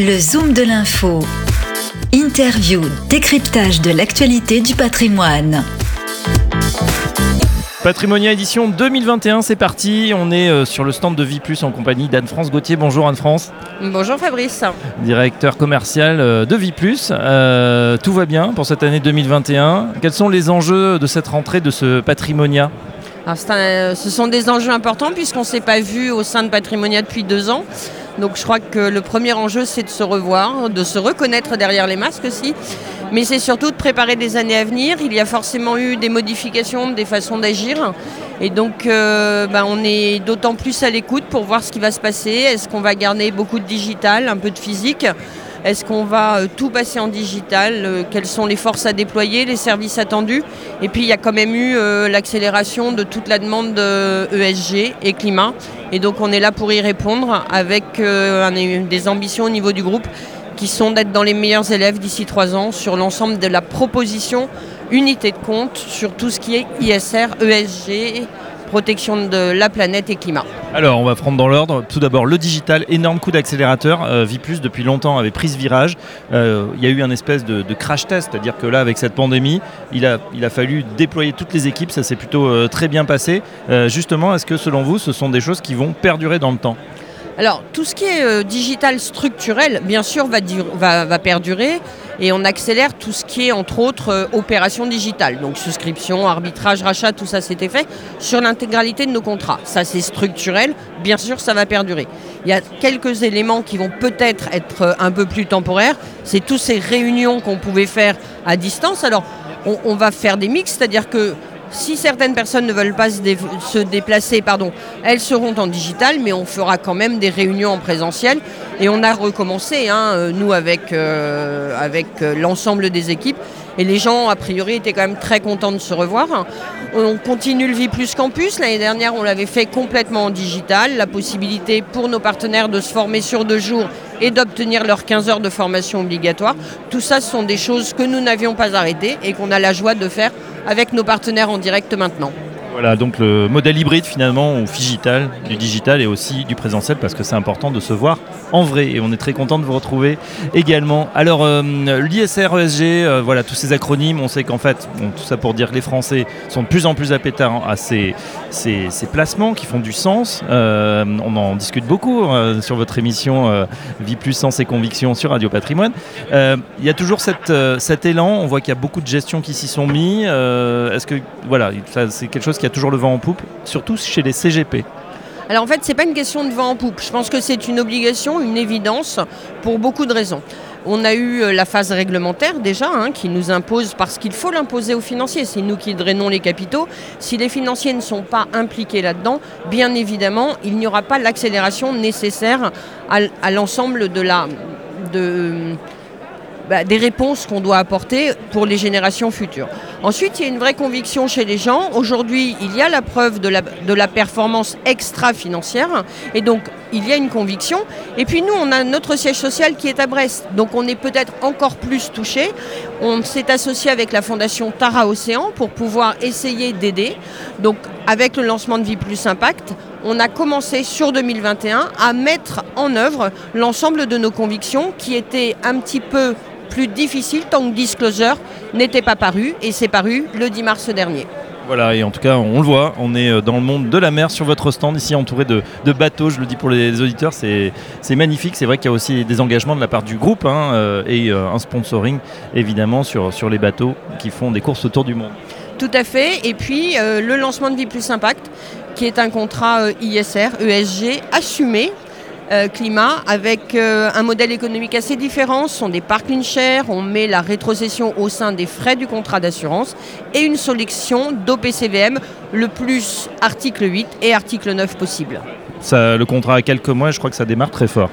Le Zoom de l'info. Interview, décryptage de l'actualité du patrimoine. Patrimonia édition 2021, c'est parti. On est euh, sur le stand de Vie Plus en compagnie d'Anne-France Gauthier. Bonjour Anne-France. Bonjour Fabrice. Directeur commercial euh, de Vie Plus. Euh, tout va bien pour cette année 2021. Quels sont les enjeux de cette rentrée de ce Patrimonia? Ce sont des enjeux importants puisqu'on ne s'est pas vu au sein de Patrimonia depuis deux ans. Donc je crois que le premier enjeu, c'est de se revoir, de se reconnaître derrière les masques aussi. Mais c'est surtout de préparer des années à venir. Il y a forcément eu des modifications, des façons d'agir. Et donc euh, ben, on est d'autant plus à l'écoute pour voir ce qui va se passer. Est-ce qu'on va garder beaucoup de digital, un peu de physique? Est-ce qu'on va euh, tout passer en digital? Euh, Quelles sont les forces à déployer, les services attendus? Et puis il y a quand même eu l'accélération de toute la demande de ESG et climat. Et donc on est là pour y répondre avec des ambitions au niveau du groupe qui sont d'être dans les meilleurs élèves d'ici trois ans sur l'ensemble de la proposition unité de compte sur tout ce qui est ISR, ESG, protection de la planète et climat. Alors, on va prendre dans l'ordre. Tout d'abord, le digital, énorme coup d'accélérateur. Euh, Viplus, depuis longtemps, avait pris ce virage. Euh, il y a eu un espèce de, crash test, c'est-à-dire que là, avec cette pandémie, il a, il a fallu déployer toutes les équipes. Ça s'est plutôt euh, très bien passé. justement, est-ce que selon vous, ce sont des choses qui vont perdurer dans le temps? Alors, tout ce qui est euh, digital structurel, bien sûr, va, va, perdurer et on accélère tout ce qui est, entre autres, euh, opérations digitales. Donc, souscription, arbitrage, rachat, tout ça, c'était fait sur l'intégralité de nos contrats. Ça, c'est structurel. Bien sûr, ça va perdurer. Il y a quelques éléments qui vont peut-être être euh, un peu plus temporaires. C'est toutes ces réunions qu'on pouvait faire à distance. Alors, on, va faire des mix, c'est-à-dire que si certaines personnes ne veulent pas se, déplacer, pardon, elles seront en digital, mais on fera quand même des réunions en présentiel. Et on a recommencé, hein, euh, nous, avec, euh, euh, l'ensemble des équipes. Et les gens, a priori, étaient quand même très contents de se revoir. On continue le Vie Plus Campus. L'année dernière, on l'avait fait complètement en digital. La possibilité pour nos partenaires de se former sur deux jours et d'obtenir leurs 15 heures de formation obligatoire. Tout ça, ce sont des choses que nous n'avions pas arrêtées et qu'on a la joie de faire avec nos partenaires en direct maintenant. Voilà, donc le modèle hybride finalement, ou digital, du digital et aussi du présentiel, parce que c'est important de se voir en vrai. Et on est très content de vous retrouver également. Alors, euh, l'ISR, ESG, euh, voilà, tous ces acronymes, on sait qu'en fait, tout ça pour dire que les Français sont de plus en plus appétants à ces, ces, placements qui font du sens. Euh, on en discute beaucoup sur votre émission Vie plus sens et conviction sur Radio Patrimoine. Il y a toujours cet élan, on voit qu'il y a beaucoup de gestions qui s'y sont mis. Est-ce que, voilà, c'est quelque chose qui a toujours le vent en poupe, surtout chez les CGP alors en fait, ce n'est pas une question de vent en poupe. Je pense que c'est une obligation, une évidence, pour beaucoup de raisons. On a eu euh, la phase réglementaire déjà, hein, qui nous impose, parce qu'il faut l'imposer aux financiers, c'est nous qui drainons les capitaux. Si les financiers ne sont pas impliqués là-dedans, bien évidemment, il n'y aura pas l'accélération nécessaire à, l'ensemble de la... De, bah, des réponses qu'on doit apporter pour les générations futures. Ensuite, il y a une vraie conviction chez les gens. Aujourd'hui, il y a la preuve de la, de la performance extra-financière. Et donc, il y a une conviction. Et puis nous, on a notre siège social qui est à Brest. Donc on est peut-être encore plus touché. On s'est associé avec la fondation Tara Océan pour pouvoir essayer d'aider. Donc avec le lancement de Vie Plus Impact, on a commencé sur 2021 à mettre en œuvre l'ensemble de nos convictions qui étaient un petit peu plus difficile tant que Disclosure n'était pas paru et c'est paru le 10 mars dernier. Voilà, et en tout cas, on le voit, on est euh, dans le monde de la mer sur votre stand, ici entouré de, bateaux, je le dis pour les auditeurs, c'est magnifique. C'est vrai qu'il y a aussi des engagements de la part du groupe hein, euh, et euh, un sponsoring évidemment sur, sur les bateaux qui font des courses autour du monde. Tout à fait, et puis le lancement de Vie Plus Impact, qui est un contrat ISR, ESG, assumé euh, climat avec euh, un modèle économique assez différent. Ce sont des parking share, on met la rétrocession au sein des frais du contrat d'assurance et une sélection d'OPCVM le plus article 8 et article 9 possible. Ça, le contrat a quelques mois, je crois que ça démarre très fort.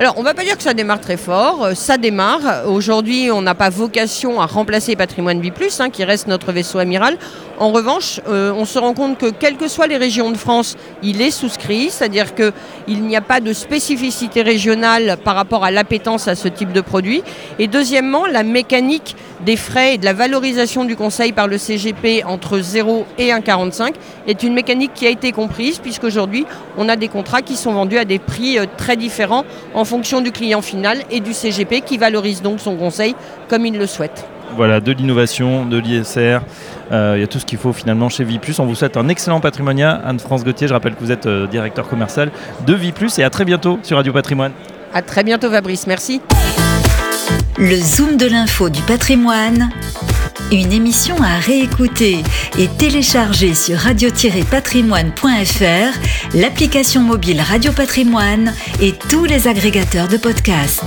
Alors, on ne va pas dire que ça démarre très fort. Euh, ça démarre. Aujourd'hui, on n'a pas vocation à remplacer Patrimoine Vie Plus, hein, qui reste notre vaisseau amiral. En revanche, euh, on se rend compte que quelles que soient les régions de France, il est souscrit, c'est-à-dire qu'il n'y a pas de spécificité régionale par rapport à l'appétence à ce type de produit. Et deuxièmement, la mécanique des frais et de la valorisation du conseil par le CGP entre 0 et 1,45 est une mécanique qui a été comprise puisqu'aujourd'hui on a des contrats qui sont vendus à des prix euh, très différents en fonction du client final et du CGP qui valorise donc son conseil comme il le souhaite. Voilà, de l'innovation, de l'ISR, euh, il y a tout ce qu'il faut finalement chez Viplus. On vous souhaite un excellent patrimoine. Anne-France Gauthier, je rappelle que vous êtes euh, directeur commercial de Viplus et à très bientôt sur Radio Patrimoine. À très bientôt Fabrice, merci. Le Zoom de l'info du patrimoine, une émission à réécouter et télécharger sur radio-patrimoine.fr, l'application mobile Radio Patrimoine et tous les agrégateurs de podcasts.